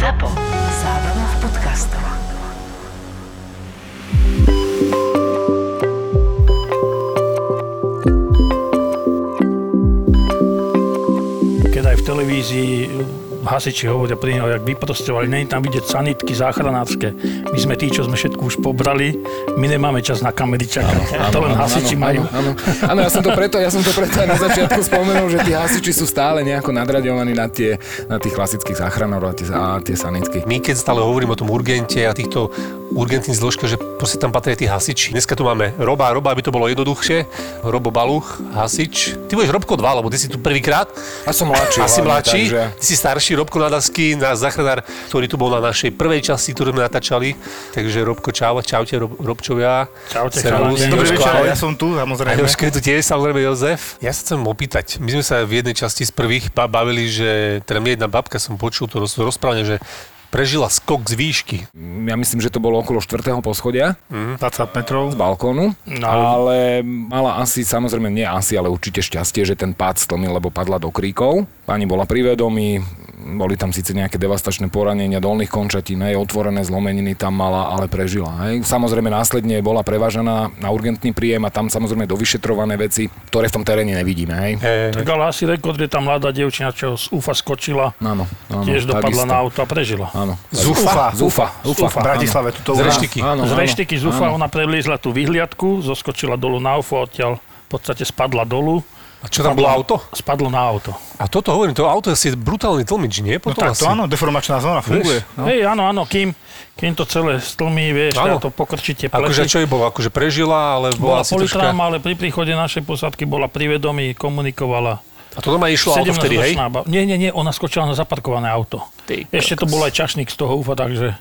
ZAPO. Zábrná v podcastov. keď aj v televízii hasiči hovoria pri neho, jak vyprostovali, není tam vidieť sanitky záchranárske. My sme tí, čo sme všetko už pobrali, my nemáme čas na kamery čakať. To len hasiči majú. Áno, áno, ja som to preto, ja som to preto aj na začiatku spomenul, že tí hasiči sú stále nejako nadraďovaní na, tie, na tých klasických záchranárov a tie, a tie sanitky. My keď stále hovorím o tom urgente a týchto urgentných zložkách, že proste tam patria tí hasiči. Dneska tu máme Roba, Roba, aby to bolo jednoduchšie. Robo Baluch, hasič. Ty budeš Robko 2, lebo ty si tu prvýkrát. A som mladší. Asi hlavne, mladší. takže- Ty si starší, Robko Nadasky, náš záchranár, ktorý tu bol na našej prvej časti, ktorú sme natáčali. Takže Robko, čau, čaute Rob, Robčovia. Čaute, Servus. Dobrý Jožko, večer, ja som tu, samozrejme. Jožko je tu tiež, samozrejme Jozef. Ja sa chcem opýtať, my sme sa v jednej časti z prvých ba- bavili, že teda mi jedna babka som počul to roz, rozprávanie, že prežila skok z výšky. Ja myslím, že to bolo okolo 4. poschodia 20 metrov. z balkónu, No. ale mala asi, samozrejme nie asi, ale určite šťastie, že ten pád stlmil, lebo padla do kríkov. Pani bola pri vedomí, boli tam síce nejaké devastačné poranenia dolných končatín, aj otvorené zlomeniny tam mala, ale prežila. Hej. Samozrejme následne bola prevážaná na urgentný príjem a tam samozrejme dovyšetrované veci, ktoré v tom teréne nevidíme. Hej. E, Tak ale asi rekord je tá mladá dievčina, čo z UFA skočila, Áno, áno, tiež dopadla takisto. na auto a prežila. Áno. Zúfa. Zúfa. Zúfa. V Bratislave, tuto z reštiky. Áno, Z reštiky z UFA ona preliezla tú vyhliadku, zoskočila dolu na UFO, odtiaľ v podstate spadla dolu. A čo tam bolo auto? Spadlo na auto. A toto hovorím, to auto je asi brutálny tlmič, nie? No Potom tak asi. to áno, deformačná zóna funguje. No. Hej, áno, áno, kým, kým to celé stlmí, vieš, Áno. to pokrčíte Akože plety. čo jej bolo? Akože prežila, ale bola, bola asi troška... ale pri príchode našej posádky bola pri vedomí, komunikovala. A to doma išlo auto vtedy, hej? 17-ročná ba- Nie, nie, nie, ona skočila na zaparkované auto. Ty Ešte to bol aj čašník z toho UFA, takže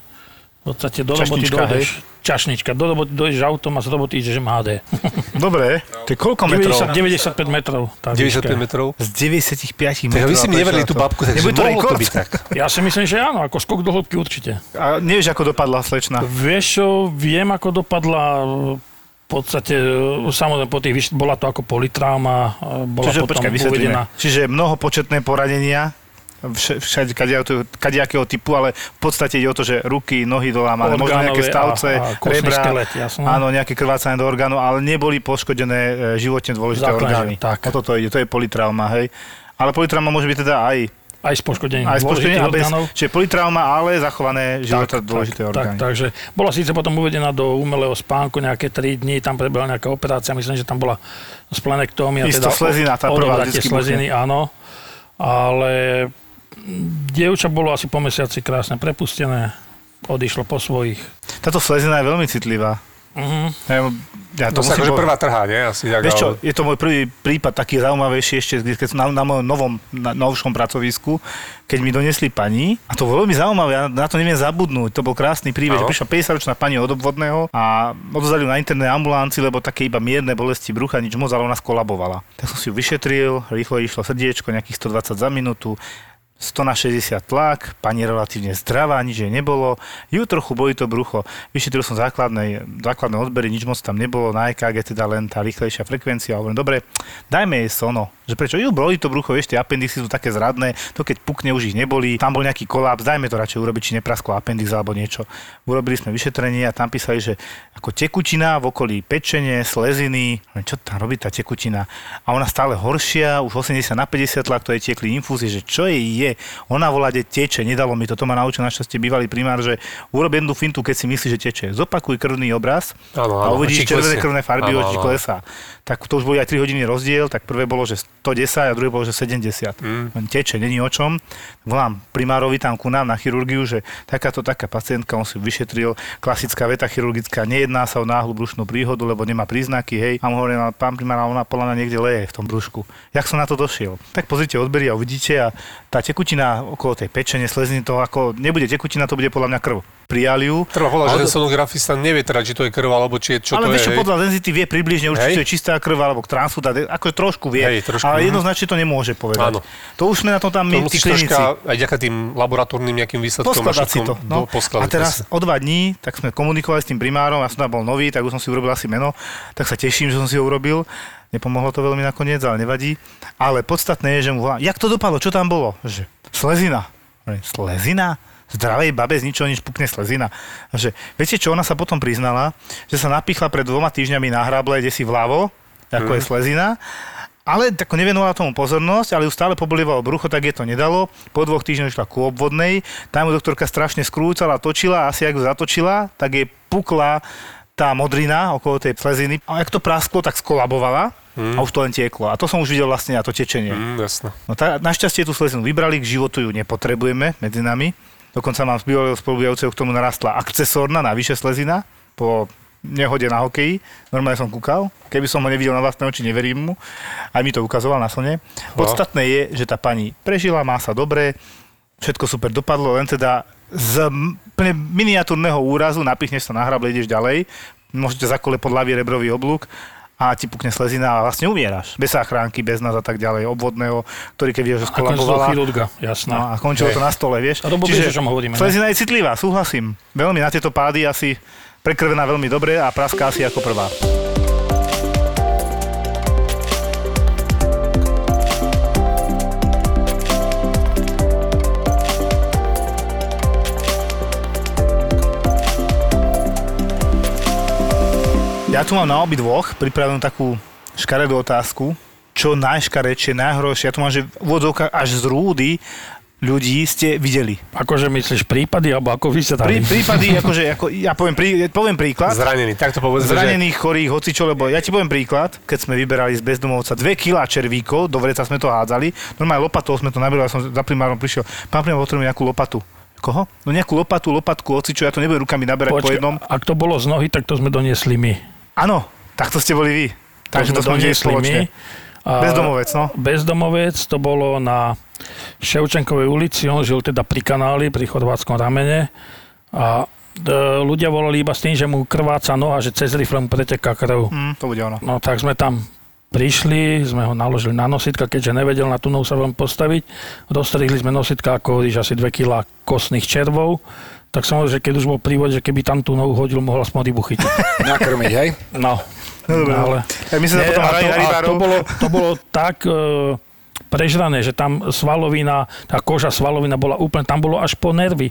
v podstate do roboty dojdeš. Čašnička, do roboty dojdeš autom a z roboty ideš MHD. Dobre, to je koľko metrov? 90, 95 metrov. Tá 95 výška. metrov. Z 95 Tak metrov. vy si mi neverili tú babku, takže Nebude to mohlo to rekord? byť tak. Ja si myslím, že áno, ako skok do hĺbky určite. A nevieš, ako dopadla slečna? Vieš čo, viem, ako dopadla v podstate, samozrejme, po tých, bola to ako politrauma, e, bola Čiže potom počkaj, uvedená. Čiže mnohopočetné poranenia, vš- všade kadejakého, typu, ale v podstate ide o to, že ruky, nohy dolámané, možno nejaké stavce, a- a rebra, jasné. áno, nejaké krvácanie do orgánu, ale neboli poškodené e, životne dôležité Základne, orgány. tak. O toto ide, to je politrauma, hej. Ale politrauma môže byť teda aj, Aj s poškodením aj dôležitých a bez, orgánov. čiže politrauma, ale zachované života dôležité tak, orgány. tak, takže bola síce potom uvedená do umelého spánku nejaké 3 dni, tam prebehla nejaká operácia, myslím, že tam bola splenektómia. Isto slezina, tá prvá sleziny, áno. Ale dievča bolo asi po mesiaci krásne prepustené, odišlo po svojich. Táto slezina je veľmi citlivá. Mhm. Ja, ja To to musím akože prvá trhá, nie? Asi tak, Vieš čo, ale- je to môj prvý prípad, taký zaujímavejší ešte, keď som na, na mojom novom, na, novšom pracovisku, keď mi donesli pani, a to bolo veľmi zaujímavé, ja na to neviem zabudnúť, to bol krásny príbeh, že prišla 50-ročná pani od obvodného a odozali ju na internej ambulancii, lebo také iba mierne bolesti brucha, nič moc, ale ona skolabovala. Tak som si ju vyšetril, rýchlo išlo srdiečko, nejakých 120 za minútu, 100 na 60 tlak, pani relatívne zdravá, nič jej nebolo. Ju trochu boli to brucho. Vyšetril som základné, základné odbery, nič moc tam nebolo, na EKG teda len tá rýchlejšia frekvencia. Hovorím, dobre, dajme jej sono. Že prečo? Ju boli to brucho, vieš, tie appendixy sú také zradné, to keď pukne už ich neboli, tam bol nejaký kolaps, dajme to radšej urobiť, či neprasklo appendix alebo niečo. Urobili sme vyšetrenie a tam písali, že ako tekutina v okolí pečenie, sleziny, čo tam robí tá tekutina? A ona stále horšia, už 80 na 50 tlak, to jej tiekli infúzie, že čo jej je? Ona volá, že teče, nedalo mi to, to ma naučil našťastie bývalý primár, že urob jednu fintu, keď si myslí, že teče. Zopakuj krvný obraz Áno, a áno, uvidíš červené krvné farby, oči klesá. Tak to už boli aj 3 hodiny rozdiel, tak prvé bolo, že 110 a druhé bolo, že 70. Mm. Teče, není o čom. Volám primárovi tam ku nám na chirurgiu, že takáto taká pacientka, on si vyšetril, klasická veta chirurgická, nejedná sa o náhlu brušnú príhodu, lebo nemá príznaky, hej. A mu hovorím, ale pán primár, ona podľa mňa niekde leje v tom brúšku. Jak som na to došiel? Tak pozrite odbery a uvidíte a tá tekutina okolo tej pečene, sleziny, to ako nebude tekutina, to bude podľa mňa krv. Prijali ju. Treba povedať, že Ale ten to- sonografista nevie teda, či to je krv, alebo či je, čo ale to vieš je. hej. podľa denzity vie približne, určite Hej. to je čistá krv alebo transfúta, akože trošku vie, Hej, trošku, ale mhm. jednoznačne to nemôže povedať. Áno. To už sme na tom tam To my, tí musíš klinici. troška aj ďaká tým laboratórnym nejakým výsledkom. Poskladať si to. No. A teraz o dva dní, tak sme komunikovali s tým primárom, ja som tam bol nový, tak už som si urobil asi meno, tak sa teším, že som si ho urobil. Nepomohlo to veľmi nakoniec, ale nevadí. Ale podstatné je, že mu volám, jak to dopadlo, čo tam bolo? Že slezina. Slezina? Zdravej babe z ničoho nič pukne slezina. Že, viete čo, ona sa potom priznala, že sa napichla pred dvoma týždňami na hrable, kde si vľavo, ako je slezina, ale tako nevenovala tomu pozornosť, ale ju stále pobolívalo brucho, tak je to nedalo. Po dvoch týždňoch išla ku obvodnej, tam ju doktorka strašne skrúcala, točila a asi ak ju zatočila, tak jej pukla tá modrina okolo tej sleziny. A ak to prasklo, tak skolabovala a už to len tieklo. A to som už videl vlastne na to tečenie. Mm, jasno. No tá, našťastie tú slezinu vybrali, k životu ju nepotrebujeme medzi nami. Dokonca mám spolubývajúceho k tomu narastla akcesorná, navyše slezina, po nehode na hokeji. Normálne som kúkal. Keby som ho nevidel na vlastné oči, neverím mu. Aj mi to ukazoval na slne. Podstatné je, že tá pani prežila, má sa dobre, všetko super dopadlo, len teda z miniatúrneho úrazu napichneš sa na hrable, ideš ďalej, môžete zakole pod ľavý rebrový oblúk a ti pukne slezina a vlastne umieraš. Bez záchránky, bez nás a tak ďalej, obvodného, ktorý keď vieš, že skolabovala. chirurga, No jasná. a končilo to na stole, vieš. A to vôbec vieš, hovoríme, ne? Slezina je citlivá, súhlasím. Veľmi na tieto pády asi prekrvená veľmi dobre a praská asi ako prvá. Ja tu mám na obi dvoch pripravenú takú škaredú otázku. Čo najškaredšie, najhoršie, ja tu mám, že v až z rúdy ľudí ste videli. Akože myslíš prípady, alebo ako vy sa tam... Prí, prípady, akože, ako, ja poviem, prí, poviem príklad. Zranený, tak to povedzme, že... Zranených, chorých, hocičo, lebo ja ti poviem príklad, keď sme vyberali z bezdomovca 2 kg červíkov, do vreca sme to hádzali, normálne lopatou sme to nabrali, ja som za primárom prišiel, pán primár, potrebujem nejakú lopatu. Koho? No nejakú lopatu, lopatku, hocičo, ja to nebudem rukami naberať po Počkaj, jednom. ak to bolo z nohy, tak to sme doniesli my. Áno, takto ste boli vy. Takže to, sme sme doniesli. A Bezdomovec, no. Bezdomovec to bolo na Ševčenkovej ulici, on žil teda pri kanáli, pri chorvátskom ramene a e, ľudia volali iba s tým, že mu krváca noha, že cez rifle mu preteká krv. Hm, to bude ono. No tak sme tam prišli, sme ho naložili na nositka, keďže nevedel na tú nohu sa veľmi postaviť. Rozstrihli sme nositka ako hovoríš, asi 2 kg kostných červov. Tak som hovoril, že keď už bol prívod, že keby tam tú nohu hodil, mohol aspoň rybu chytiť. Nakrmiť, hej? No. No, dobre, ale... Tak my sme potom hrali to, na to, bolo, to bolo tak e, prežrané, že tam svalovina, tá koža svalovina bola úplne, tam bolo až po nervy.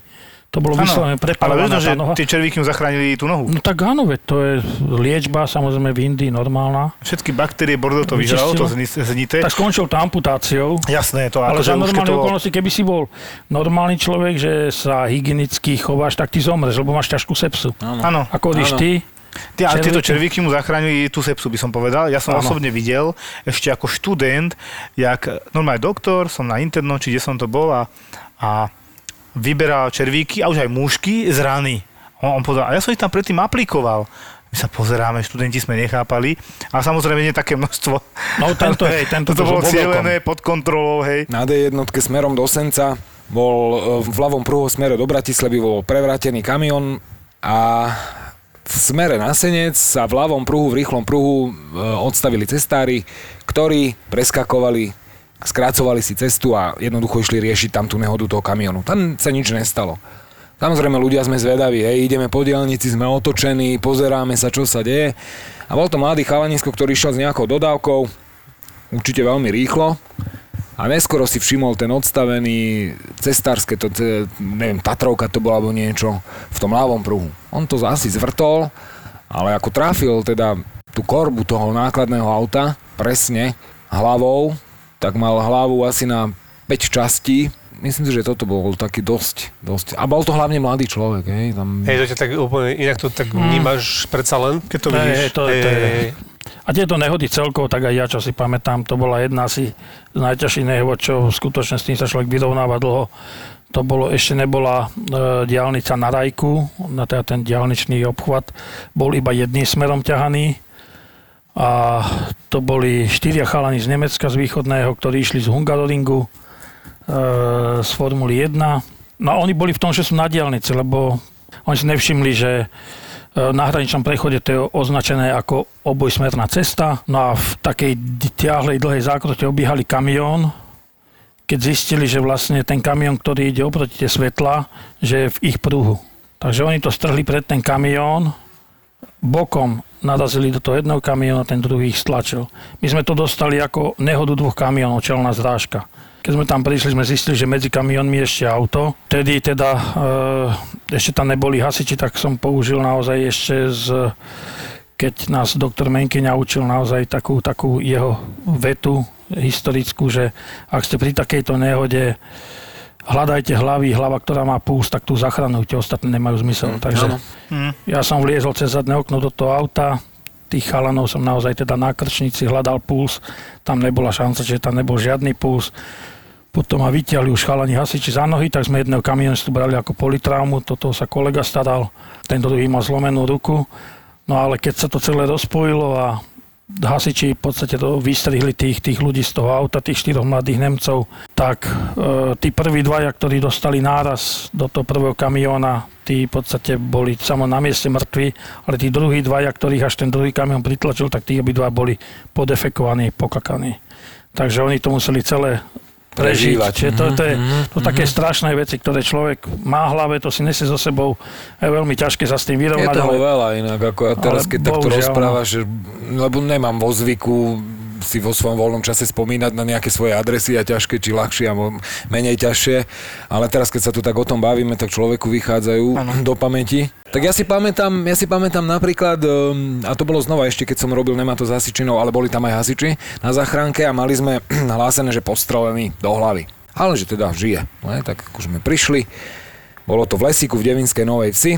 To bolo vyslovene ale prepálená vieš, že tá noha. tie červíky mu zachránili tú nohu. No tak áno, veď to je liečba, samozrejme v Indii normálna. Všetky baktérie bordel to vyžralo, to znité. Tak skončil to amputáciou. Jasné, to Ale za normálne to okolnosti, keby si bol normálny človek, že sa hygienicky chováš, tak ty zomreš, lebo máš ťažkú sepsu. Áno. Ako když Áno. ty, Tie, a tieto Červíky. červíky mu zachránili tú sepsu, by som povedal. Ja som Áno. osobne videl ešte ako študent, jak normálny doktor, som na interno, či kde som to bol a, a vyberal červíky a už aj mužky z rany. On, on povedal, a ja som ich tam predtým aplikoval. My sa pozeráme, študenti sme nechápali. A samozrejme nie také množstvo. No, tento, hej, tento to bolo bol cieľené, pod kontrolou, hej. Na D1 smerom do Senca bol e, v ľavom pruhu smere do Bratislavy bol prevrátený kamión a v smere na Senec sa v ľavom pruhu, v rýchlom pruhu e, odstavili cestári, ktorí preskakovali, skracovali si cestu a jednoducho išli riešiť tam tú nehodu toho kamionu. Tam sa nič nestalo. Samozrejme, ľudia sme zvedaví, hej, ideme po diálnici, sme otočení, pozeráme sa, čo sa deje. A bol to mladý chalanisko, ktorý išiel s nejakou dodávkou, určite veľmi rýchlo. A neskoro si všimol ten odstavený cestárske, to, te- neviem, Tatrovka to bola alebo niečo, v tom ľavom pruhu. On to asi zvrtol, ale ako trafil teda tú korbu toho nákladného auta presne hlavou, tak mal hlavu asi na 5 častí. Myslím si, že toto bol taký dosť, dosť. A bol to hlavne mladý človek, hej, tam... Hej, to ťa tak úplne, inak to tak vnímaš predsa len. Keď to vidíš. hej, to, Hej, to hej, hej. A tieto nehody celkovo, tak aj ja, čo si pamätám, to bola jedna asi z najťažších nehod, čo skutočne s tým sa človek vyrovnáva dlho. To bolo, ešte nebola e, diálnica na Rajku, na teda ten diálničný obchvat, bol iba jedným smerom ťahaný. A to boli štyria chalani z Nemecka, z východného, ktorí išli z Hungaroringu, e, z Formuly 1. No a oni boli v tom, že sú na diálnici, lebo oni si nevšimli, že e, na hraničnom prechode to je označené ako obojsmerná cesta. No a v takej tiahlej dlhej zákrote obiehali kamión, keď zistili, že vlastne ten kamión, ktorý ide oproti tie svetla, že je v ich pruhu. Takže oni to strhli pred ten kamión, bokom narazili do toho jedného kamióna, ten druhý ich stlačil. My sme to dostali ako nehodu dvoch kamiónov, čelná zrážka. Keď sme tam prišli, sme zistili, že medzi kamionmi ešte auto. Tedy teda e, ešte tam neboli hasiči, tak som použil naozaj ešte z keď nás doktor Menke naučil naozaj takú, takú jeho vetu historickú, že ak ste pri takejto nehode hľadajte hlavy, hlava, ktorá má puls, tak tú zachránujte, ostatné nemajú zmysel. Takže ja som vliezol cez zadné okno do toho auta, tých chalanov som naozaj teda na krčnici hľadal puls, tam nebola šanca, že tam nebol žiadny puls. Potom ma vytiahli už chalani hasiči za nohy, tak sme jedného kamionistu brali ako politraumu, toto sa kolega staral, tento druhý mal zlomenú ruku. No ale keď sa to celé rozpojilo a hasiči v podstate vystrihli tých, tých ľudí z toho auta, tých štyroch mladých Nemcov, tak e, tí prví dvaja, ktorí dostali náraz do toho prvého kamióna, tí v podstate boli samo na mieste mŕtvi, ale tí druhí dvaja, ktorých až ten druhý kamión pritlačil, tak tí obidva boli podefekovaní, pokakaní. Takže oni to museli celé prežiť. Čiže to, to, je, to také strašné veci, ktoré človek má v hlave, to si nesie so sebou. Je veľmi ťažké sa s tým Je vyrovnať. toho ale- veľa inak, ako ja teraz, ale keď takto no. rozprávaš, lebo nemám vo zvyku si vo svojom voľnom čase spomínať na nejaké svoje adresy a ťažké, či ľahšie a menej ťažšie. Ale teraz, keď sa tu tak o tom bavíme, tak človeku vychádzajú do pamäti. Tak ja si pamätám, ja si pamätám napríklad, um, a to bolo znova ešte, keď som robil Nemá to s hasičinou, ale boli tam aj hasiči na záchranke a mali sme hlásené, že postrelený do hlavy. Ale že teda žije. Je, tak akože sme prišli, bolo to v lesíku v Devinskej Novej Vsi,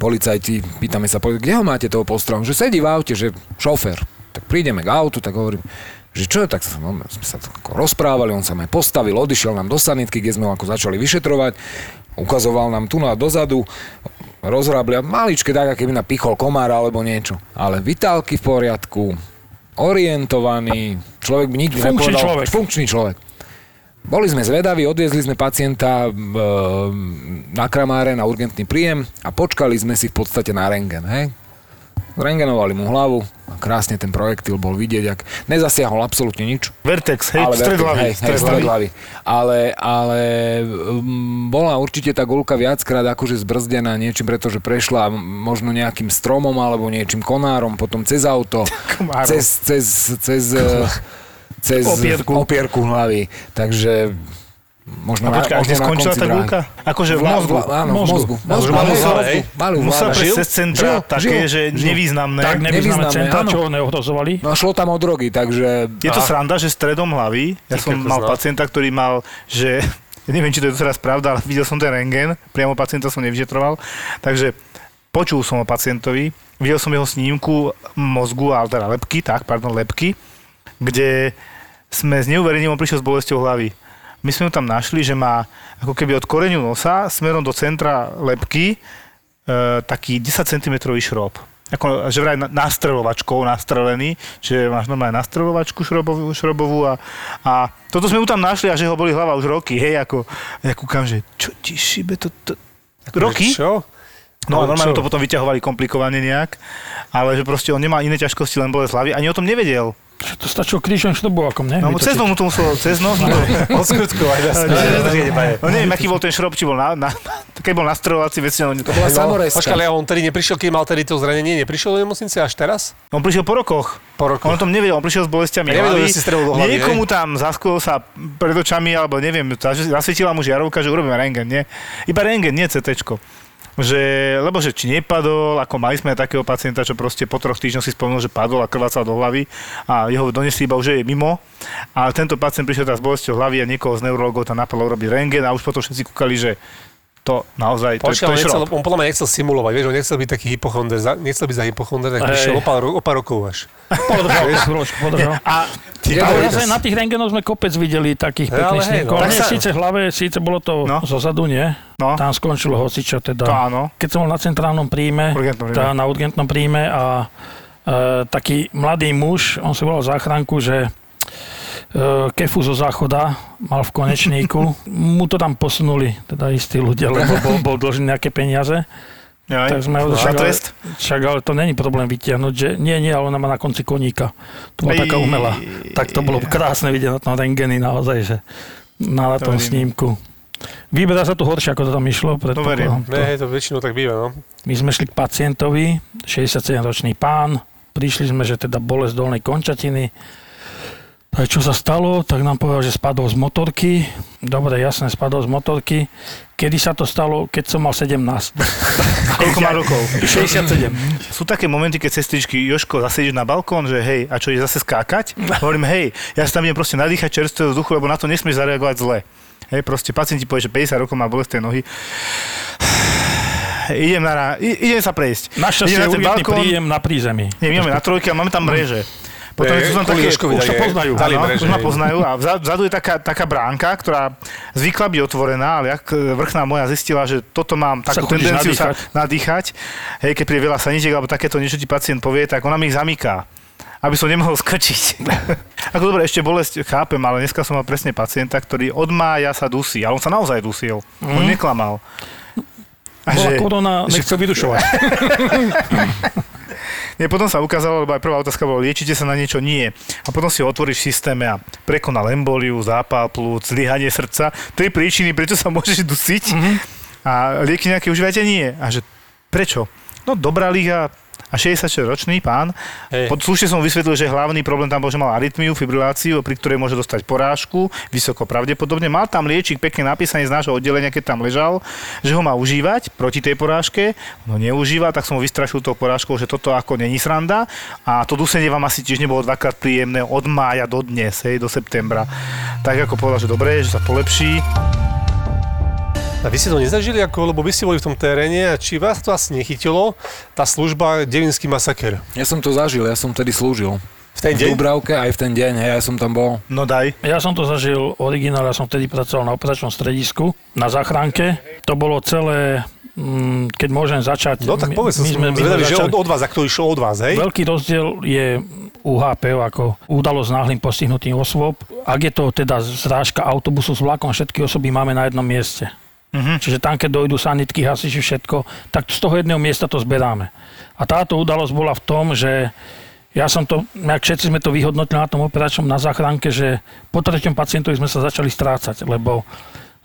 policajti, pýtame sa, kde ho máte toho postrelom? Že sedí v aute, že šofér. Tak prídeme k autu, tak hovorím, že čo je, tak sa, no, sme sa ako rozprávali, on sa ma postavil, odišiel nám do sanitky, kde sme ho ako začali vyšetrovať, ukazoval nám tu na dozadu, rozrábli a maličké tak, keby na pichol komár alebo niečo. Ale vitálky v poriadku, orientovaný, človek by nič by Funkčný nepovedal. človek. Funkčný človek. Boli sme zvedaví, odviezli sme pacienta e, na kramáre na urgentný príjem a počkali sme si v podstate na rengen. Hej? Rengenovali mu hlavu a krásne ten projektil bol vidieť, ak nezasiahol absolútne nič. Vertex, hej, ale stred hlavy, hej, stred hlavy. Ale, ale um, bola určite tá gulka viackrát akože zbrzdená niečím, pretože prešla možno nejakým stromom alebo niečím konárom, potom cez auto, Komárom. cez, cez, cez, eh, cez Opierku. opierku hlavy. Takže možno, A počkaj, a kde možno na skončila tá gulka? Akože v mozgu. vla- áno, v Mozgu. mozgu. Mozgu Mozgu, mal v Musel prejsť cez centra Žil? také, Žil? že nevýznamné. Tak nevýznamné Nevýznamné, centra, áno. čo neohrozovali. No šlo tam o drogy, takže... Je to sranda, že stredom hlavy, ja som mal no. pacienta, ktorý mal, že ja neviem, či to je teraz pravda, ale videl som ten rengen, priamo pacienta som nevyšetroval, takže počul som o pacientovi, videl som jeho snímku mozgu, ale teda lepky, tak, pardon, lepky, kde sme s neuverením, on prišiel s bolesťou hlavy. My sme ho tam našli, že má ako keby od koreňu nosa smerom do centra lepky e, taký 10 cm šrob. Ako, že vraj na- nastrelovačkou nastrelený, že máš normálne nastrelovačku šrobovú, šrobovú a, a toto sme mu tam našli a že ho boli hlava už roky, hej, ako, ja kúkam, že čo ti šibe to, to roky? Čo? No Ale normálne čo? to potom vyťahovali komplikovane nejak, ale že proste on nemá iné ťažkosti, len bolesť hlavy, ani o tom nevedel. Že To stačilo krížom šrobovakom, ne? No, Vytočiť. cez nos mu to muselo, cez nos mu to... Odskutkovať. No neviem, aký bol ten šrob, či bol na, na, keď bol nastrojovací, väčšinou... To bola samoreska. Počkaj, ale on tedy neprišiel, keď mal tedy to zranenie, neprišiel do nemocnice až teraz? On prišiel po rokoch. Po rokoch. On tom nevedel, on prišiel s bolestiami nevedel, hlavy. že si strelil do hlavy, Niekomu tam zasklo sa pred očami, alebo neviem, zasvietila mu žiarovka, že urobíme rengen, nie? Iba rengen, nie CTčko. Že, lebo že či nepadol, ako mali sme takého pacienta, čo proste po troch týždňoch si spomenul, že padol a krvácal do hlavy a jeho donesli iba že je mimo. A tento pacient prišiel teraz s bolesťou hlavy a niekoho z neurologov tam napadlo urobiť rengen a už potom všetci kúkali, že to naozaj, to, Počkaj, to on, je nechcel, on podľa mňa nechcel simulovať, vieš, on nechcel byť taký hypochonder, za, nechcel byť za hypochonder, tak prišiel o pár, o pár rokov až. Podržal, chvíľočku, podržal. A Je Ale to- zase na tých rengenoch sme kopec videli takých pekných snímkov. no. Sa- síce v hlave, síce bolo to No. zo zadu, nie? No. Tam skončilo hocičo teda. To áno. Keď som bol na centrálnom príjme, Urgentnom príjme. tá, na urgentnom príjme a e, taký mladý muž, on si volal záchranku, že kefu zo záchoda mal v konečníku. Mu to tam posunuli, teda istí ľudia, lebo bol, bol dlžný nejaké peniaze. Jaj. Tak sme ho však, ale, trest? však ale to není problém vytiahnuť, že nie, nie, ale ona má na konci koníka. To bola taká umelá. Tak to bolo krásne vidieť na tom rengeni naozaj, že na To tom snímku. Vyberá sa to horšie, ako to tam išlo. predpokladám. verím. To- Ne, to väčšinou tak býva, no. My sme šli k pacientovi, 67-ročný pán, prišli sme, že teda bolesť dolnej končatiny. Čo sa stalo, tak nám povedal, že spadol z motorky. Dobre, jasne, spadol z motorky. Kedy sa to stalo? Keď som mal 17. Koľko má rokov? 67. Sú také momenty, keď sestričky, Joško, zase ideš na balkón, že hej, a čo, ide zase skákať? Hovorím, hej, ja sa tam idem proste nadýchať čerstvého vzduchu, lebo na to nesmieš zareagovať zle. Hej, proste pacient ti povie, že 50 rokov má bolesté nohy. Idem, na, idem sa prejsť. Našťastie Idem je urgentný príjem na prízemí. Nie, my máme na trojke a máme tam mreže. Potom Eh, sú tam také, Jožkovi už sa dali- poznajú. Dali Áno, už ma poznajú a vzadu, je taká, taká bránka, ktorá zvykla byť otvorená, ale jak e, vrchná moja zistila, že toto mám Sa takú chodíš tendenciu nadýchať. sa nadýchať, hej, keď príde veľa sanitiek alebo takéto niečo ti pacient povie, tak ona mi ich zamyká aby som nemohol skočiť. Ako dobre, ešte bolesť chápem, ale dneska som mal presne pacienta, ktorý od mája sa dusí, ale on sa naozaj dusil. On neklamal. A Bola že- korona, nechce vydušovať. Nie, potom sa ukázalo, lebo aj prvá otázka bola, liečite sa na niečo? Nie. A potom si otvoríš v systéme a prekonal emboliu, zápal plúc, zlyhanie srdca. Tri príčiny, prečo sa môžeš dusiť. Mm-hmm. A lieky nejaké užívate? Nie. A že prečo? No dobrá liga a 66-ročný pán. Hej. Pod slušne som vysvetlil, že hlavný problém tam bol, že mal arytmiu, fibriláciu, pri ktorej môže dostať porážku, vysoko pravdepodobne. Mal tam liečik pekne napísaný z nášho oddelenia, keď tam ležal, že ho má užívať proti tej porážke. No neužíva, tak som ho vystrašil tou porážkou, že toto ako není sranda. A to dusenie vám asi tiež nebolo dvakrát príjemné od mája do dnes, hej, do septembra. Tak ako povedal, že dobre, že sa polepší. A vy ste to nezažili, ako, lebo vy ste boli v tom teréne a či vás to asi nechytilo, tá služba Devinský masaker? Ja som to zažil, ja som vtedy slúžil. V ten V deň? Dubravke aj v ten deň, hej, ja som tam bol. No daj. Ja som to zažil originál, ja som vtedy pracoval na operačnom stredisku, na záchranke. To bolo celé, mm, keď môžem začať. No tak povedz, my, sme, my sme zvedavý, že od, od vás, ak to išlo od vás, hej? Veľký rozdiel je UHP ako udalosť s náhlým postihnutím osôb. Ak je to teda zrážka autobusu s vlakom, všetky osoby máme na jednom mieste. Mhm. Čiže tam, keď dojdú sanitky, hasiči, všetko, tak z toho jedného miesta to zberáme. A táto udalosť bola v tom, že ja som to, jak všetci sme to vyhodnotili na tom operačnom na záchranke, že po treťom pacientovi sme sa začali strácať, lebo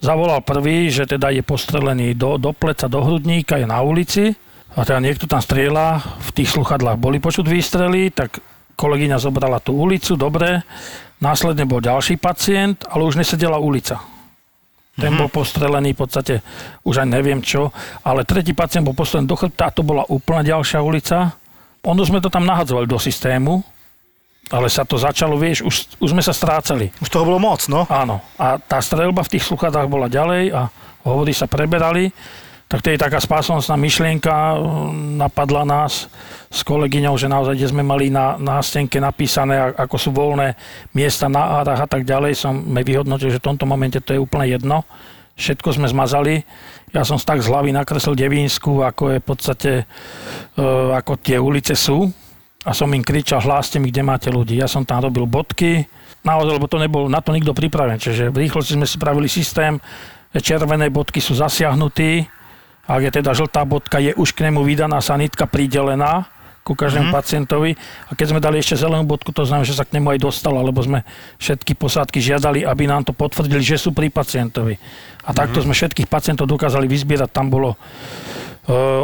zavolal prvý, že teda je postrelený do, do pleca, do hrudníka, je na ulici a teda niekto tam strieľa, v tých sluchadlách boli počuť výstrely, tak kolegyňa zobrala tú ulicu, dobre, následne bol ďalší pacient, ale už nesedela ulica. Ten bol postrelený v podstate, už aj neviem čo, ale tretí pacient bol postrelený do chrbta a to bola úplne ďalšia ulica. Ono sme to tam nahadzovali do systému, ale sa to začalo, vieš, už, už sme sa strácali. Už toho bolo moc, no. Áno. A tá strelba v tých sluchadách bola ďalej a hovory sa preberali. Tak to je taká spásonosná myšlienka, mm, napadla nás s kolegyňou, že naozaj, kde sme mali na, na stenke napísané, ako sú voľné miesta na árach a tak ďalej, som me vyhodnotil, že v tomto momente to je úplne jedno. Všetko sme zmazali. Ja som tak z hlavy nakreslil Devínsku, ako je v podstate, e, ako tie ulice sú. A som im kričal, hláste mi, kde máte ľudí. Ja som tam robil bodky, naozaj, lebo to nebol na to nikto pripravený. Čiže v rýchlosti sme si spravili systém, červené bodky sú zasiahnutí, ak je teda žltá bodka, je už k nemu vydaná sanitka pridelená ku každému mm-hmm. pacientovi. A keď sme dali ešte zelenú bodku, to znamená, že sa k nemu aj dostalo, lebo sme všetky posádky žiadali, aby nám to potvrdili, že sú pri pacientovi. A takto sme všetkých pacientov dokázali vyzbierať. Tam bolo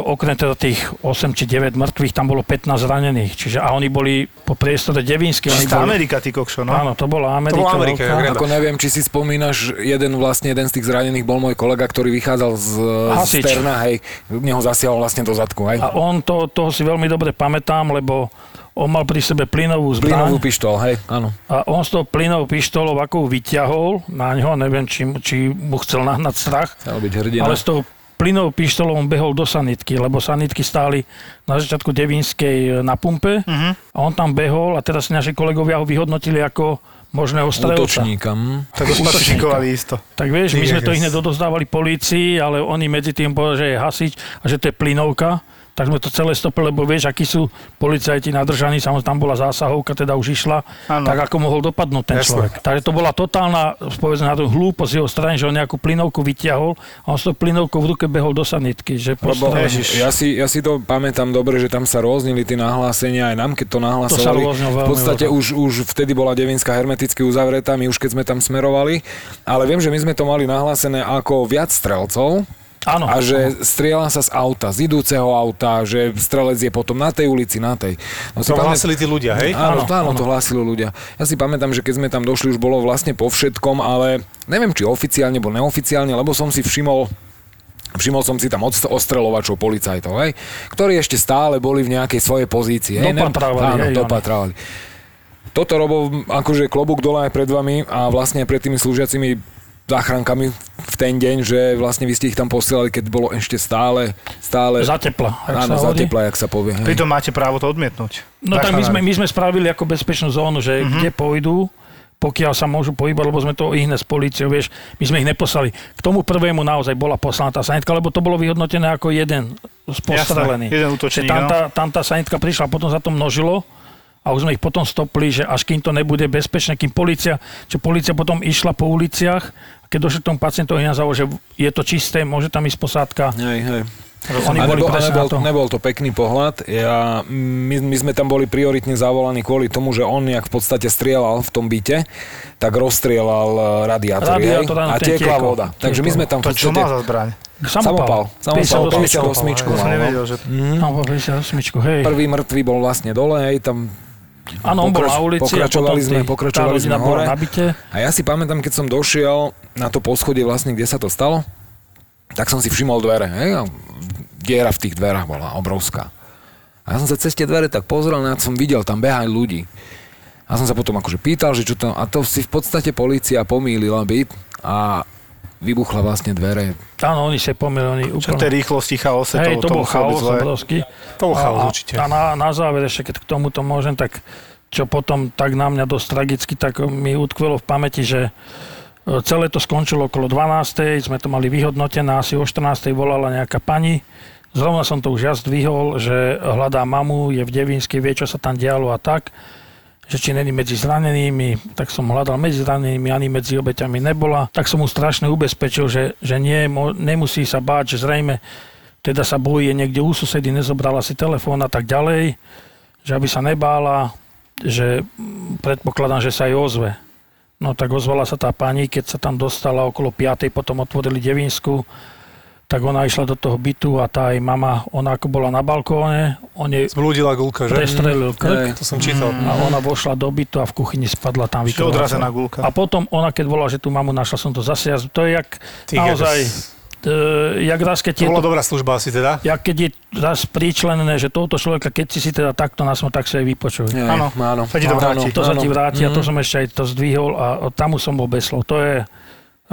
okrem teda tých 8 či 9 mŕtvych, tam bolo 15 zranených. Čiže a oni boli po priestore Devínsky. Oni Čistá boli, Amerika, ty kokšo, no. Áno, to bola Amerika. To bola Amerika, jak Ako neviem, či si spomínaš, jeden vlastne, jeden z tých zranených bol môj kolega, ktorý vychádzal z, z Hasič. Terna, hej, neho zasiahol vlastne do zadku, hej. A on, to, toho si veľmi dobre pamätám, lebo on mal pri sebe plynovú Plynovú zbraň pištol, hej, áno. a on s tou plynovou pištolou ako vyťahol na ňo, neviem, či, či mu chcel nahnať strach, Chcel byť hrdina. ale s tou plynovou pištolou on behol do sanitky, lebo sanitky stáli na začiatku Devínskej na pumpe Mhm. a on tam behol a teraz naši kolegovia ho vyhodnotili ako možného strelca. Útočníka. hm. Tak spacifikovali isto. Tak vieš, my sme to hneď dodozdávali polícii, ale oni medzi tým povedali, že je hasič a že to je plynovka. Tak sme to celé stopili, lebo vieš, akí sú policajti nadržaní, samozrejme tam bola zásahovka, teda už išla, Áno. tak ako mohol dopadnúť ten Jasné. človek. Takže to bola totálna, povedzme na tú hlúposť jeho strany, že on nejakú plynovku vyťahol a on s tou plynovkou v ruke behol do sanitky. Že Lebo postrelený. ja si, ja si to pamätám dobre, že tam sa rôznili tie nahlásenia, aj nám, keď to nahlásovali. rôznilo veľmi v podstate veľmi. už, už vtedy bola Devinská hermeticky uzavretá, my už keď sme tam smerovali, ale viem, že my sme to mali nahlásené ako viac strelcov, Áno. A že strieľa sa z auta, z idúceho auta, že strelec je potom na tej ulici, na tej. No To hlásili tí ľudia, hej? Áno, Áno, áno, to hlásilo ľudia. Ja si pamätám, že keď sme tam došli, už bolo vlastne po všetkom, ale neviem, či oficiálne, alebo neoficiálne, lebo som si všimol, Všimol som si tam ostreľovačov policajtov, hej, ktorí ešte stále boli v nejakej svojej pozícii. Hej, Dopatravali, Áno, hej, dopatravali. Toto Robo, akože klobúk dole aj pred vami a vlastne pred tými slúžiacimi záchrankami v ten deň, že vlastne vy ste ich tam posielali, keď bolo ešte stále, stále... Zatepla, jak áno, sa hovorí. zatepla, jak sa povie. Hej. Pritom máte právo to odmietnúť. No tak my sme, my sme spravili ako bezpečnú zónu, že Mhm. kde pôjdu, pokiaľ sa môžu pohybať, lebo sme to ihne s políciou, vieš, my sme ich neposlali. K tomu prvému naozaj bola poslaná tá sanitka, lebo to bolo vyhodnotené ako jeden z postrelený. Jasné, jeden útočník, tam, no. tá, tam tá sanitka prišla, potom sa to množilo a už sme ich potom stopli, že až kým to nebude bezpečné, kým policia, čo policia potom išla po uliciach, keď došli k tomu pacientovi na závod, že je to čisté, môže tam ísť posádka. Hej, hej. Oni boli nebol, a presne na nebol, to. nebol to pekný pohľad. Ja, my, my sme tam boli prioritne zavolaní kvôli tomu, že on, jak v podstate strieľal v tom byte, tak rozstrieľal eh, radiátor, hej, a tiekla tiekol. voda. Takže my sme tam To čo má za zbraň? Samopal. Samopal, 58 To som mal, no. nevedel, že... No, po 58, hej. Prvý mŕtvý bol vlastne dole, hej, tam Áno, on bol pokrač- na ulici pokračovali a sme, pokračovali sme hore. A ja si pamätám, keď som došiel na to poschodie vlastne, kde sa to stalo, tak som si všimol dvere, hej, a diera v tých dverách bola obrovská. A ja som sa cez tie dvere tak pozrel, na som videl, tam behali ľudí. A som sa potom akože pýtal, že čo to... A to si v podstate policia pomýlila byt a vybuchla vlastne dvere. Áno, oni sa pomýlili. Čo úplne. tej rýchlosti, chaose, Hej, to, to bol chaos obrovský. To bol chaos, určite. A na, na záver ešte, keď k tomuto môžem, tak čo potom tak na mňa dosť tragicky, tak mi utkvelo v pamäti, že e, celé to skončilo okolo 12. sme to mali vyhodnotené, asi o 14. volala nejaká pani, zrovna som to už ja zdvihol, že hľadá mamu, je v Devinsky, vie, čo sa tam dialo a tak, že či není medzi zranenými, tak som hľadal medzi zranenými, ani medzi obeťami nebola. Tak som mu strašne ubezpečil, že, že nie, mo- nemusí sa báť, že zrejme teda sa bojí niekde u susedy, nezobrala si telefón a tak ďalej, že aby sa nebála, že predpokladám, že sa jej ozve. No tak ozvala sa tá pani, keď sa tam dostala okolo 5. potom otvorili Devinsku, tak ona išla do toho bytu a tá jej mama, ona ako bola na balkóne, on jej Zblúdila gulka, že? prestrelil krk To som čítal. a ona vošla do bytu a v kuchyni spadla tam Čiže vykrvácaná. odrazená gulka. A potom ona, keď volala, že tú mamu našla, som to zase, to je jak Ty naozaj, e, jak raz, keď To je bola to, dobrá služba asi teda. jak keď je raz príčlenené, že tohoto človeka, keď si si teda takto nasmo, tak sa jej vypočuj. Nie, Áno, áno. sa ti to vráti. To sa ti vráti a to Mm. som ešte aj to zdvihol a tam už som bol bez slov. To je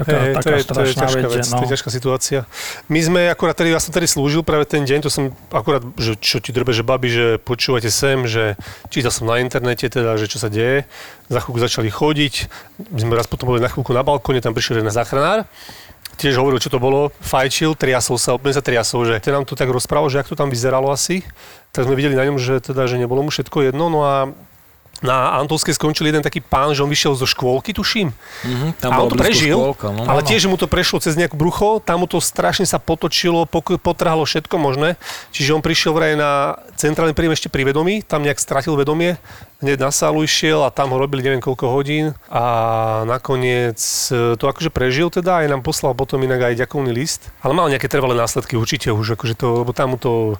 taká, to, taká je, to je ťažká vec. vec, no. to je ťažká situácia. My sme akurát, tedy, ja som tedy slúžil práve ten deň, to som akurát, že čo ti drbe, že babi, že počúvate sem, že čítal som na internete teda, že čo sa deje. Za chvíľku začali chodiť, my sme raz potom boli na chvíľku na balkóne, tam prišiel jeden záchranár, tiež hovoril, čo to bolo, fajčil, triasol sa, úplne sa triasol, že ten nám to tak rozprával, že ak to tam vyzeralo asi, tak sme videli na ňom, že teda, že nebolo mu všetko jedno, no a na Antolskej skončil jeden taký pán, že on vyšiel zo škôlky, tuším, Mhm, tam a on to prežil, škôlka, no. ale tiež mu to prešlo cez nejaké brucho, tam mu to strašne sa potočilo, potrhalo všetko možné. Čiže on prišiel vraj na centrálny príjem ešte pri vedomí, tam nejak stratil vedomie, hneď na sálu išiel a tam ho robili neviem koľko hodín a nakoniec e, to akože prežil teda, aj nám poslal potom inak aj ďakovný list, ale mal nejaké trvalé následky určite už, akože to, lebo tam mu to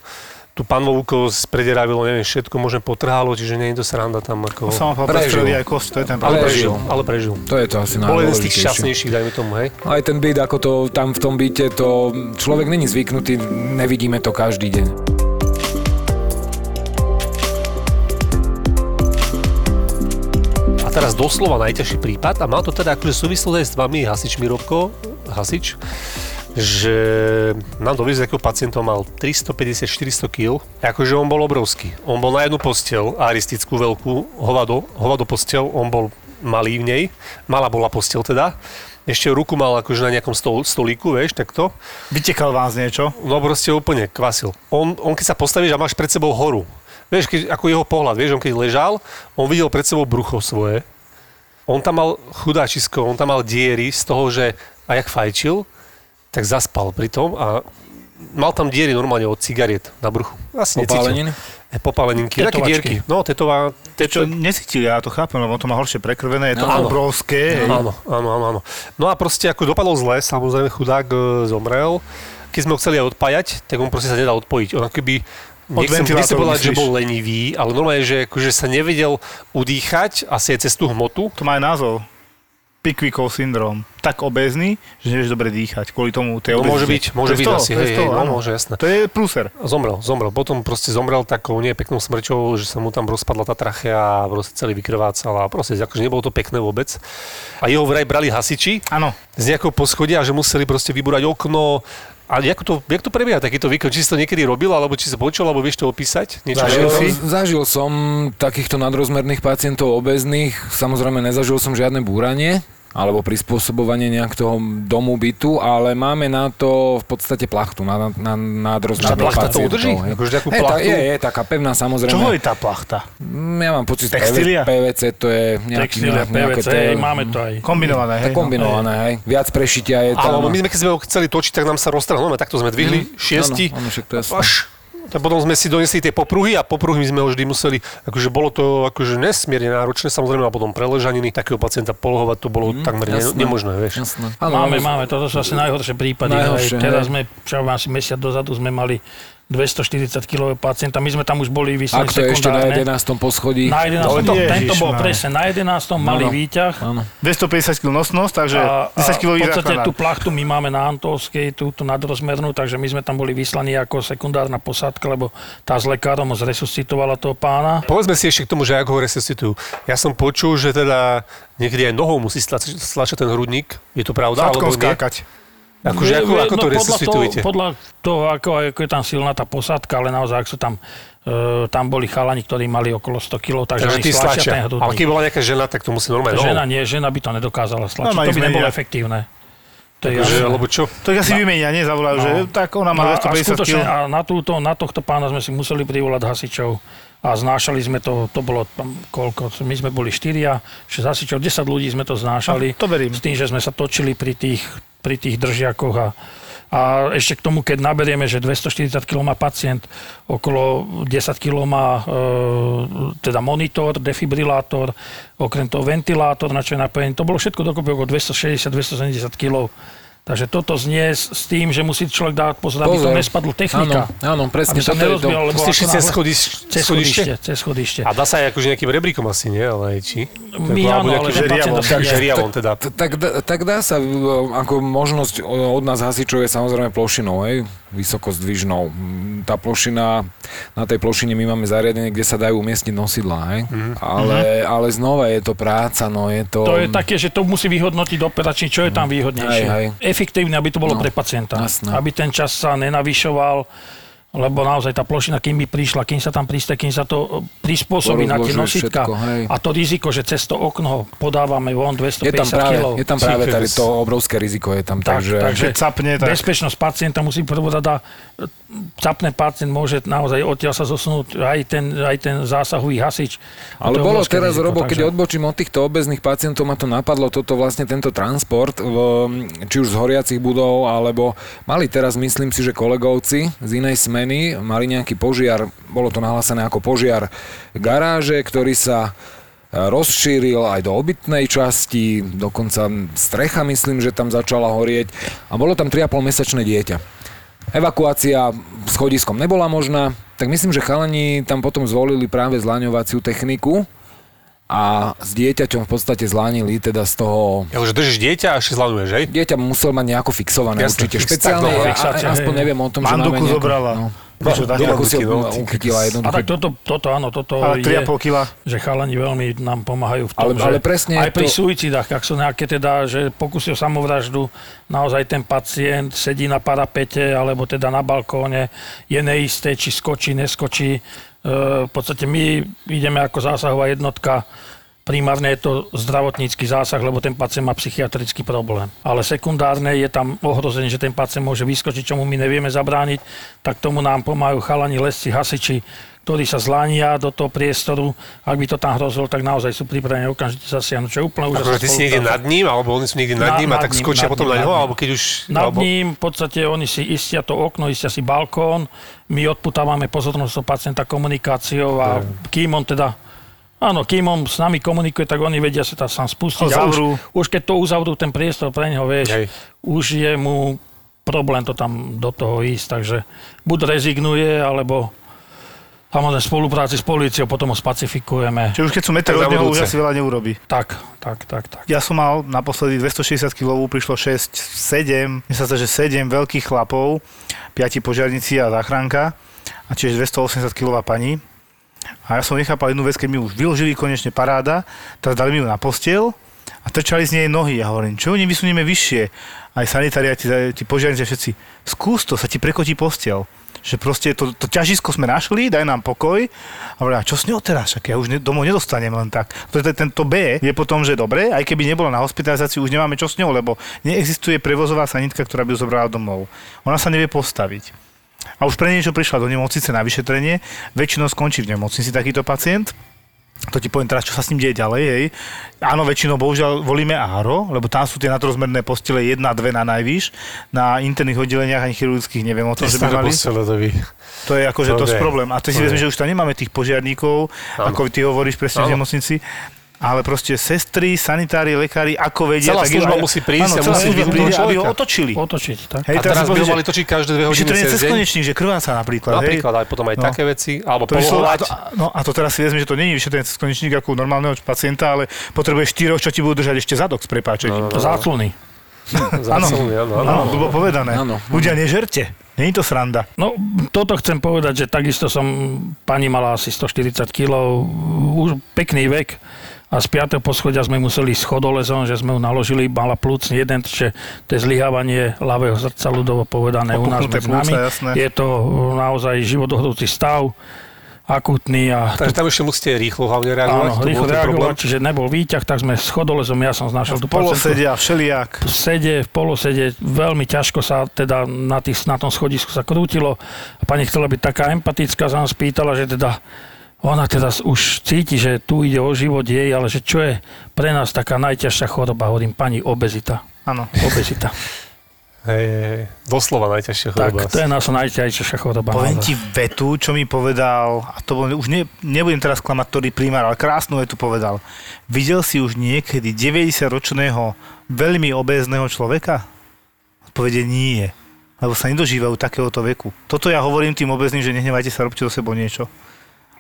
tú panovú sprederávilo, neviem, všetko možno potrhalo, čiže nie je to sranda tam ako... Samopal Prežil. aj kost, to je ten Ale problém. prežil, ale prežil. To je to asi Bol jeden z tých šťastnejších, dajme tomu, hej. Aj ten byt, ako to tam v tom byte, to človek není zvyknutý, nevidíme to každý deň. A teraz doslova najťažší prípad, a má to teda akože súvislosť aj s vami, hasič Mirovko, hasič, že nám doviezli takého pacienta, mal 350-400 kg, akože on bol obrovský. On bol na jednu postel, aristickú veľkú, hovado, hovado postel, on bol malý v nej, malá bola postel teda, ešte ruku mal akože na nejakom stol, stolíku, vieš, takto. Vytekal vám z niečo? No proste úplne kvasil. On, on keď sa postavíš a máš pred sebou horu, vieš, keď, ako jeho pohľad, vieš, on keď ležal, on videl pred sebou brucho svoje, on tam mal chudáčisko, on tam mal diery z toho, že a jak fajčil, tak zaspal pri tom a mal tam diery normálne od cigariet na bruchu. Asi Popáleniny? necítil. E, Popáleninky, také dierky. No, tetová, Čo teto, necítil, ja to chápem, lebo to má horšie prekrvené, je to Áno. obrovské. hej. Áno, áno, áno, áno. No a proste ako dopadol zle, samozrejme chudák e, zomrel keď sme ho chceli aj odpájať, tak on proste sa nedá odpojiť. On Od Nechcem, nechcem povedať, že bol lenivý, ale normálne, že akože sa nevedel udýchať asi aj cez tú hmotu. To má aj názov. Pickwickov syndrom. Tak obezný, že nevieš dobre dýchať. Kvôli tomu tej No, môže byť, môže byť toho, asi, hej, toho, hej, no, môže, jasné. To je pluser. Zomrel, zomrel. Potom proste zomrel takou nie peknou smrťou, že sa mu tam rozpadla tá trachea a proste celý vykrvácal a proste akože nebolo to pekné vôbec. A jeho vraj brali hasiči Áno. z nejakého poschodia, že museli proste vybúrať okno. A jak to, jak to prebieha takýto výkon? Či si to niekedy robil, alebo či si počul, alebo vieš to opísať? Niečo Zažil si? Zažil som takýchto nadrozmerných pacientov obezných. Samozrejme, nezažil som žiadne búranie alebo prispôsobovanie nejak toho domu bytu, ale máme na to v podstate plachtu, na, na, na Tá nadrozmerných plachta to udrží? Akože takú tá, plachtu? je, je, taká pevná samozrejme. Čo je tá plachta? Mm, Ja mám pocit, Textília? PVC to je nejaký, Textília, nejaké PVC, tie- máme to aj. Kombinované, to hej? no. kombinované, hej. Viac prešitia je tam. Áno, my sme keď sme ho chceli točiť, tak nám sa roztrhlo. No, takto sme dvihli, šiesti. Áno, áno, však to je až tak potom sme si donesli tie popruhy a popruhy sme ho vždy museli, akože bolo to akože nesmierne náročné, samozrejme, a potom preležaniny, takého pacienta polohovať, to bolo takmer ne, jasné. nemožné, vieš. Jasné. Máme, máme, toto sú asi najhoršie prípady. Najhoršie, Aj teraz hej. sme, čo asi mesiac dozadu sme mali 240 kg pacienta. My sme tam už boli vyslali Ak to ešte na sekundárne. 11. poschodí. Na 11. No, to, Ježiš tento bol Mária. presne na 11. malý Áno. výťah. Áno. 250 kg nosnosť, takže A, a 10 kg v podstate tú plachtu my máme na Antolskej, túto nadrozmernú, takže my sme tam boli vyslaní ako sekundárna posádka, lebo tá s lekárom zresuscitovala toho pána. Povedzme si ešte k tomu, že ako ho resuscitujú. Ja som počul, že teda niekedy aj nohou musí stlač- stlačať ten hrudník. Je to pravda? Zadkom alebo nie? Akože ako, ako to no, podľa resuscitujete? Toho, podľa toho, ako, ako je tam silná tá posádka, ale naozaj, ak sú tam, e, tam boli chalani, ktorí mali okolo 100 kg, takže, Takže oni stlačia ten stlačia. Ale hrudník. keď bola nejaká žena, tak to musí normálne Žena nohou. nie, žena by to nedokázala stlačiť, No, to by nebolo ja. efektívne. To je Že, lebo čo? To asi vymenia, nie? Zavolajú, že tak ona má No, a 250 skutočne, kg. a na, túto, na tohto pána sme si museli privolať hasičov a znášali sme to, to bolo tam koľko, my sme boli 4, 6 hasičov, 10 ľudí sme to znášali. No, to verím. S tým, že sme sa točili pri tých, pri tých držiakoch a, a ešte k tomu, keď naberieme, že 240 kg má pacient, okolo 10 kg má e, teda monitor, defibrilátor, okrem toho ventilátor, na čo je napojený. To bolo všetko dokopy okolo 260-270 kg. Takže toto znie s, tým, že musí človek dávať pozor, aby to Pozor. nespadlo technika. Áno, áno, presne, aby sa je to. nerozbilo, lebo šli cez schodiš- cez schodište? Cez schodište. A dá sa aj akože nejakým rebríkom asi, nie? Ale či? My áno, ale žeriavom, žeriavom teda. Tak, dá- tak dá sa, e, ako možnosť od nás hasičov je samozrejme plošinou, hej, vysoko zdvižnou. Mm, Tá plošina, na tej plošine my máme zariadenie, kde sa dajú umiestniť nosidlá, hej. Mhm. Ale, ale znova je to práca, no je to... To je také, že to musí vyhodnotiť operačne, čo je tam výhodnejšie. Hej, hej. Efektívne, aby to bolo No, pre pacienta. jasné. Aby ten čas sa nenavyšoval, lebo naozaj tá plošina, kým by prišla, kým sa tam priste, kým sa to e, prispôsobí na tie nositka. všetko, hej. A to riziko, že cez to okno podávame von je 250 tam práve, kg. je tam práve tady to obrovské riziko je tam, Tak, takže... takže Keď capne, tak... bezpečnosť pacienta musí prvorada, capne pacient môže naozaj odtiaľ sa zosunúť aj ten, aj ten zásahový hasič. Ale je bolo teraz, riziko, Robo, keď takže- odbočím od týchto obezných pacientov, ma to napadlo, toto vlastne tento transport, v, či už z horiacich budov, alebo mali teraz, myslím si, že kolegovci z inej smeny, mali nejaký požiar, bolo to nahlásené ako požiar garáže, ktorý sa e, rozšíril aj do obytnej časti, dokonca strecha myslím, že tam začala horieť a bolo tam 3,5 mesačné dieťa. Evakuácia schodiskom nebola možná, tak myslím, že chalani tam potom zvolili práve zlaňovaciu techniku a s dieťaťom v podstate zlánili teda z toho... Ja už držíš dieťa a ešte zlanuješ, hej? Dieťa musel mať nejako fixované Jasné, určite. Špeciálne, no, ja, fixácia, a, aspoň hej. neviem o tom, že Manduku máme nejakú, zobrala. No, si no, A jednoducho. tak toto, toto áno, toto Ale je, 3,5 kg. že chalani veľmi nám pomáhajú v tom, Ale- že ale presne aj pri to- suicidách, ak sú nejaké teda, že pokusy o samovraždu, naozaj ten pacient sedí na parapete alebo teda na balkóne, je neisté, či skočí, neskočí. E, v podstate my ideme ako zásahová jednotka Primárne je to zdravotnícky zásah, lebo ten pacient má psychiatrický problém. Ale sekundárne je tam ohrozenie, že ten pacient môže vyskočiť, čomu my nevieme zabrániť, tak tomu nám pomáhajú chalani, lesci, hasiči, ktorí sa zlania do toho priestoru. Ak by to tam hrozilo, tak naozaj sú pripravení okamžite zasiahnuť, čo je úplne úžasná Akože ty si niekde nad ním, alebo oni sú niekde nad Na- ním a nad tak skočia nad potom ním, na neho, nad alebo keď už... Nad alebo... ním v podstate oni si istia to okno, istia si balkón, my odputávame pozornosť toho pacienta komunikáciou a kým on teda Áno, kým on s nami komunikuje, tak oni vedia sa tam sám spustiť. Ho A zavrú. už, už keď to uzavrú ten priestor pre neho, vieš, Hej. už je mu problém to tam do toho ísť, takže buď rezignuje, alebo samozrejme spolupráci s políciou potom ho spacifikujeme. Čiže už keď sú meter od neho, už asi veľa neurobí. Tak, tak, tak, tak. Ja som mal naposledy 260 kg, prišlo 6, 7, mne sa že 7 veľkých chlapov, 5 požiarníci a záchranka a čiže 280 kg pani. A ja som nechápal jednu vec, keď mi už vyložili konečne paráda, teraz dali mi ju na postel a trčali z nej nohy. Ja hovorím, čo nevysunieme vyššie? Aj sanitári, aj tí, tí požiarníci, všetci, skús to, sa ti prekotí postel. Že proste to, to ťažisko sme našli, daj nám pokoj. A hovorím, čo s ňou teraz? Však ja už ne, domov nedostanem len tak. To, tento B je potom, že dobre, aj keby nebola na hospitalizácii, už nemáme čo s ňou, lebo neexistuje prevozová sanitka, ktorá by ju zobrala domov. Ona sa nevie postaviť. A už pre niečo prišla do nemocnice na vyšetrenie, väčšinou skončí v nemocnici takýto pacient. To ti poviem teraz, čo sa s ním deje ďalej, hej. Áno, väčšinou bohužiaľ volíme áro, lebo tam sú tie nadrozmerné postele jedna, dve na najvyš. Na interných oddeleniach ani chirurgických neviem o tom, že by mali. postele to by. To je akože To dosť vie. problém. A ty si To vezme, vie. že už tam nemáme tých požiarníkov, Áno. ako ty hovoríš presne v Áno. nemocnici. Ale proste sestry, sanitári, lekári, ako vedia... Celá tak služba aj- musí prísť áno, a musí toho aby ho otočili. Otočiť, tak. Hej, A teraz by ho že mali točiť každé dve hodiny cez deň. konečník, že krváca napríklad. hej. Napríklad aj potom aj No. také veci, alebo To išlo, a, povolovať. to, no a to teraz si vezme, že to nie je vyšetrenie cez konečník ako u normálneho pacienta, ale potrebuje štyroch, čo ti budú držať ešte zadok s prepáčením. No, no, no. Záclony. Záclony, áno, áno. Áno, bolo povedané. Ľudia, nežerte. Není to sranda. No, toto chcem povedať, že takisto som, pani mala asi 140 kg, už pekný vek a z 5. poschodia sme museli s chodolezom, že sme ju naložili, mala plúcny jeden, že to je zlyhávanie ľavého srdca, ľudovo povedané u nás medzi nami. plúca, jasné. Je to naozaj životohrúci stav, akutný a Takže tam ešte musíte rýchlo hlavne reagovať. Áno, rýchlo reagovať, čiže nebol výťah, tak sme s chodolezom, ja som znašiel tú V polo pacientku sedia, všelijak. v sede, v polosede, veľmi ťažko sa teda na, tých, na tom schodisku sa krútilo. A pani chcela byť taká empatická, sa nám spýtala, že teda ona teda už cíti, že tu ide o život jej, ale že čo je pre nás taká najťažšia choroba, hovorím pani obezita. Áno. Obezita. Hej, hej. Doslova najťažšia tak, choroba. to je naša najťažšia choroba. Poviem naozaj. ti vetu, čo mi povedal, a to bol, už ne, nebudem teraz klamať, ktorý primár, ale krásnu vetu povedal. Videl si už niekedy 90-ročného veľmi obézneho človeka? Odpovede nie, lebo sa nedožívajú takéhoto veku. Toto ja hovorím tým obezným, že nehnevajte sa, robte do sebou niečo.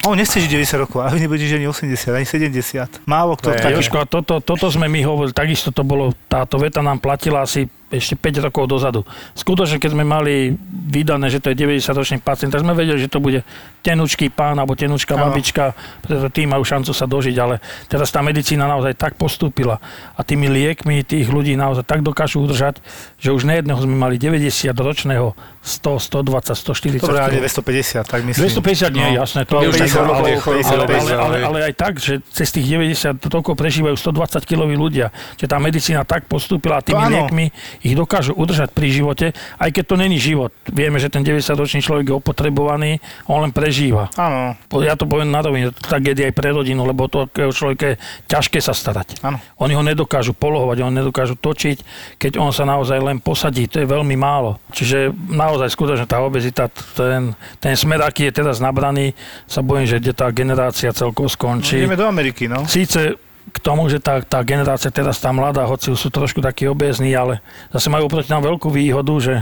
On nechce žiť 90 rokov, ale žiť ani 80, ani 70. Málo kto Ne, taký. Jožko, toto, toto sme my hovorili, takisto to bolo, táto veta nám platila asi ešte 5 rokov dozadu. Skutočne, keď sme mali vydané, že to je 90-ročný pacient, tak sme vedeli, že to bude tenučký pán alebo tenučká Áno. babička, pretože tí majú šancu sa dožiť, ale teraz tá medicína naozaj tak postúpila a tými liekmi tých ľudí naozaj tak dokážu udržať, že už nejedného sme mali 90-ročného 100, 120, 140 Dobre, ale kg. 250, tak myslím. 250 nie, No. jasné, to To je už už 50 tak, rokov, ale, je choroba, 50 ale, ale, ale, ale aj tak, že cez tých 90 rokov prežívajú 120 kiloví ľudia. Že tá medicína tak postúpila a tými To liekmi ich dokážu udržať pri živote, aj keď to není život. Vieme, že ten 90-ročný človek je opotrebovaný, on len prežíva. Áno, Ja to poviem na tak je aj pre rodinu, lebo to človeka je ťažké sa starať. áno. Oni ho nedokážu polohovať, ho nedokážu točiť, keď on sa naozaj len posadí, to je veľmi málo. Čiže naozaj skutočne tá obezita, ten, ten smer, aký je teraz nabraný, sa bojím, že kde tá generácia celkovo skončí. Ideme do Ameriky, no. Síce k tomu, že tá, tá generácia teraz tá mladá, hoci sú trošku takí obézni, ale zase majú oproti nám veľkú výhodu, že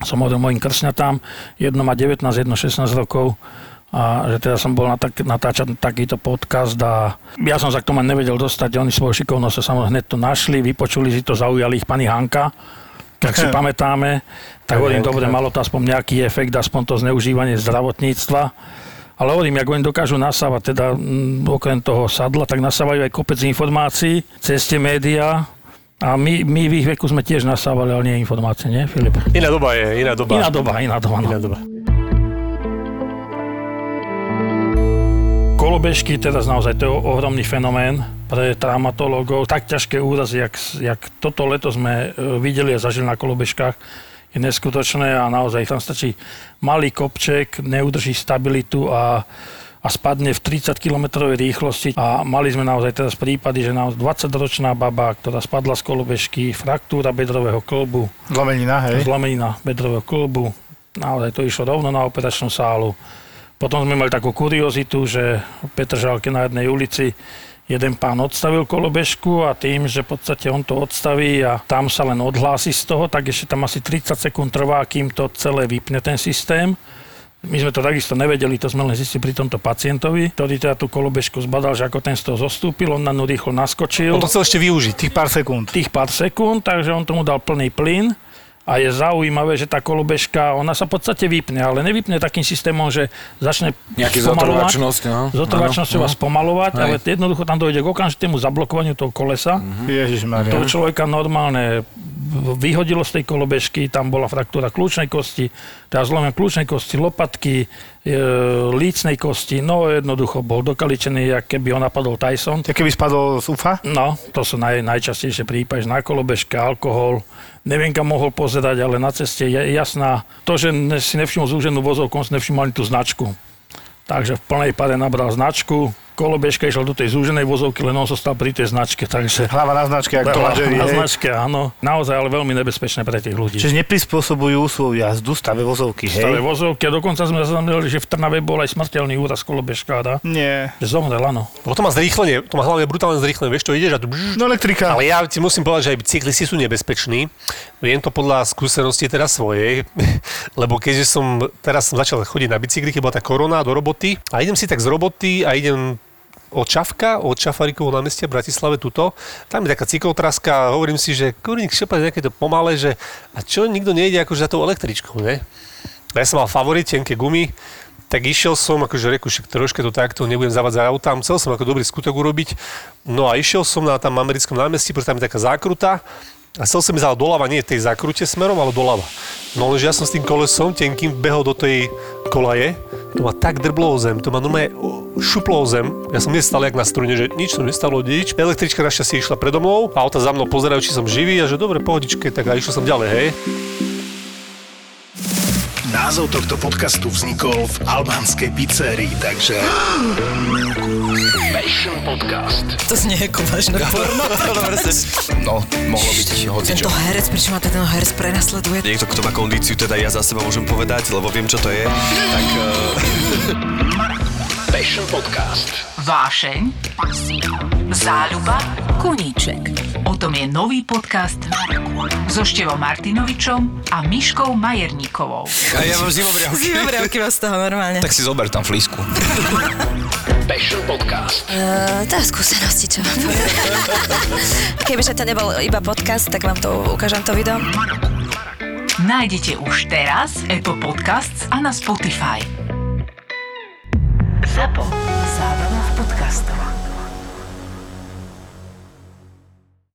som hovoril mojim krsňatám, jedno má 19, jedno 16 rokov a že teda som bol natak, natáčať takýto podcast a ja som sa k tomu nevedel dostať, oni svojou šikovnosťou samozrejme hneď to našli, vypočuli si to, zaujali ich pani Hanka, tak si pamätáme, tak hovorím, dobre, malo to aspoň nejaký efekt, aspoň to zneužívanie zdravotníctva. Ale hovorím, ako oni dokážu nasávať, teda mm, okrem toho sadla, tak nasávajú aj kopec informácií cez tie médiá. A my, my v ich veku sme tiež nasávali, ale nie informácie, nie, Filip? Iná doba je, iná doba. Iná doba, iná doba. No. Iná doba. Kolobežky, teraz naozaj to je ohromný fenomén pre traumatológov. Tak ťažké úrazy, jak, jak toto leto sme e, videli a zažili na kolobežkách, je neskutočné a naozaj tam stačí malý kopček, neudrží stabilitu a, a spadne v 30 km rýchlosti. A mali sme naozaj teraz prípady, že naozaj 20-ročná baba, ktorá spadla z kolobežky, fraktúra bedrového klbu, Zlomenina, hej. zlomenina bedrového klbu. Naozaj to išlo rovno na operačnú sálu. Potom sme mali takú kuriozitu, že v Petržalke na jednej ulici jeden pán odstavil kolobežku a tým, že v podstate on to odstaví a tam sa len odhlási z toho, tak ešte tam asi 30 sekúnd trvá, kým to celé vypne ten systém. My sme to takisto nevedeli, to sme len zistili pri tomto pacientovi, ktorý teda tú kolobežku zbadal, že ako ten z toho zostúpil, on na ňu rýchlo naskočil. On to chcel ešte využiť. Tých pár sekúnd. tých pár sekúnd, takže on tomu dal plný plyn a je zaujímavé, že tá kolobežka, ona sa v podstate vypne, ale nevypne takým systémom, že začne Nejaký spomalovať, zotrvačnosť, no. vás no. spomalovať, Hej. ale jednoducho tam dojde k okamžitému zablokovaniu toho kolesa. Ježiš Toho človeka normálne vyhodilo z tej kolobežky, tam bola fraktúra kľúčnej kosti, teda zlomem kľúčnej kosti, lopatky, lícnej kosti, no jednoducho bol dokaličený, jak keby ho napadol Tyson. Ja keby spadol z ufa? No, to sú naj, najčastejšie prípady, na kolobežke, alkohol, neviem kam mohol pozerať, ale na ceste je jasná, to, že si nevšimol zúženú vozovku, on si nevšimol ani tú značku. Takže v plnej pade nabral značku, kolobežka išla do tej zúženej vozovky, len on zostal pri tej značke, takže... Hlava na značke, ako to Jerry, na značke, áno. Naozaj, ale veľmi nebezpečné pre tých ľudí. Čiže neprispôsobujú svoju jazdu stave vozovky, hej? Stave vozovky a dokonca sme zaznamenali, že v Trnave bol aj smrteľný úraz kolobežkára. Nie. Že zomrel, áno. Lebo to má zrýchlenie, to má hlavne brutálne zrýchlenie, vieš, to ideš a tu bžž, No elektrika. Ale ja ti musím povedať, že aj cyklisti sú nebezpeční. Viem to podľa skúsenosti teraz svojej, lebo keďže som teraz som začal chodiť na bicykli, keď bola tá korona do roboty a idem si tak z roboty a idem od Čavka, od Čafarikovho námestia v Bratislave tuto. Tam je taká cyklotraska a hovorím si, že kurník šepa nejaké to pomalé, že a čo nikto nejde akože za tou električkou, ne? Ja som mal favorit, tenké gumy, tak išiel som, akože reku, však troška to takto, nebudem zavádzať autám, chcel som ako dobrý skutok urobiť. No a išiel som na tam americkom námestí, pretože tam je taká zákruta a chcel som ísť doľava, nie tej zákrute smerom, ale doľava. No lenže ja som s tým kolesom tenkým behol do tej kolaje, to ma tak drblo o zem, to ma normálne šuplo o zem. Ja som nestal jak na strune, že nič som nestalo nič. Električka našťastie išla predo mnou, auta za mnou pozerajú, či som živý a že dobre, pohodičke, tak a išiel som ďalej, hej. Názov tohto podcastu vznikol v albánskej pizzerii, takže... Passion Podcast. To znie ako vážne porno. No, mohlo byť hocičo. Tento herec, prečo ma ten herec prenasleduje? Niekto, kto má kondíciu, teda ja za seba môžem povedať, lebo viem, čo to je. Tak uh, Passion Podcast. Vášeň, záľuba, koníček. O tom je nový podcast so Števom Martinovičom a Miškou Majerníkovou. a ja mám zimobriavky. Zimobriavky vás z toho normálne. Tak si zober tam flísku. Passion Podcast. Uh, to je skúsenosti, čo poviem. Kebyže to nebol iba podcast, tak vám to ukážem to video. Nájdete už teraz Apple Podcasts a na Spotify. Zapo. Zábrná v podcastovách.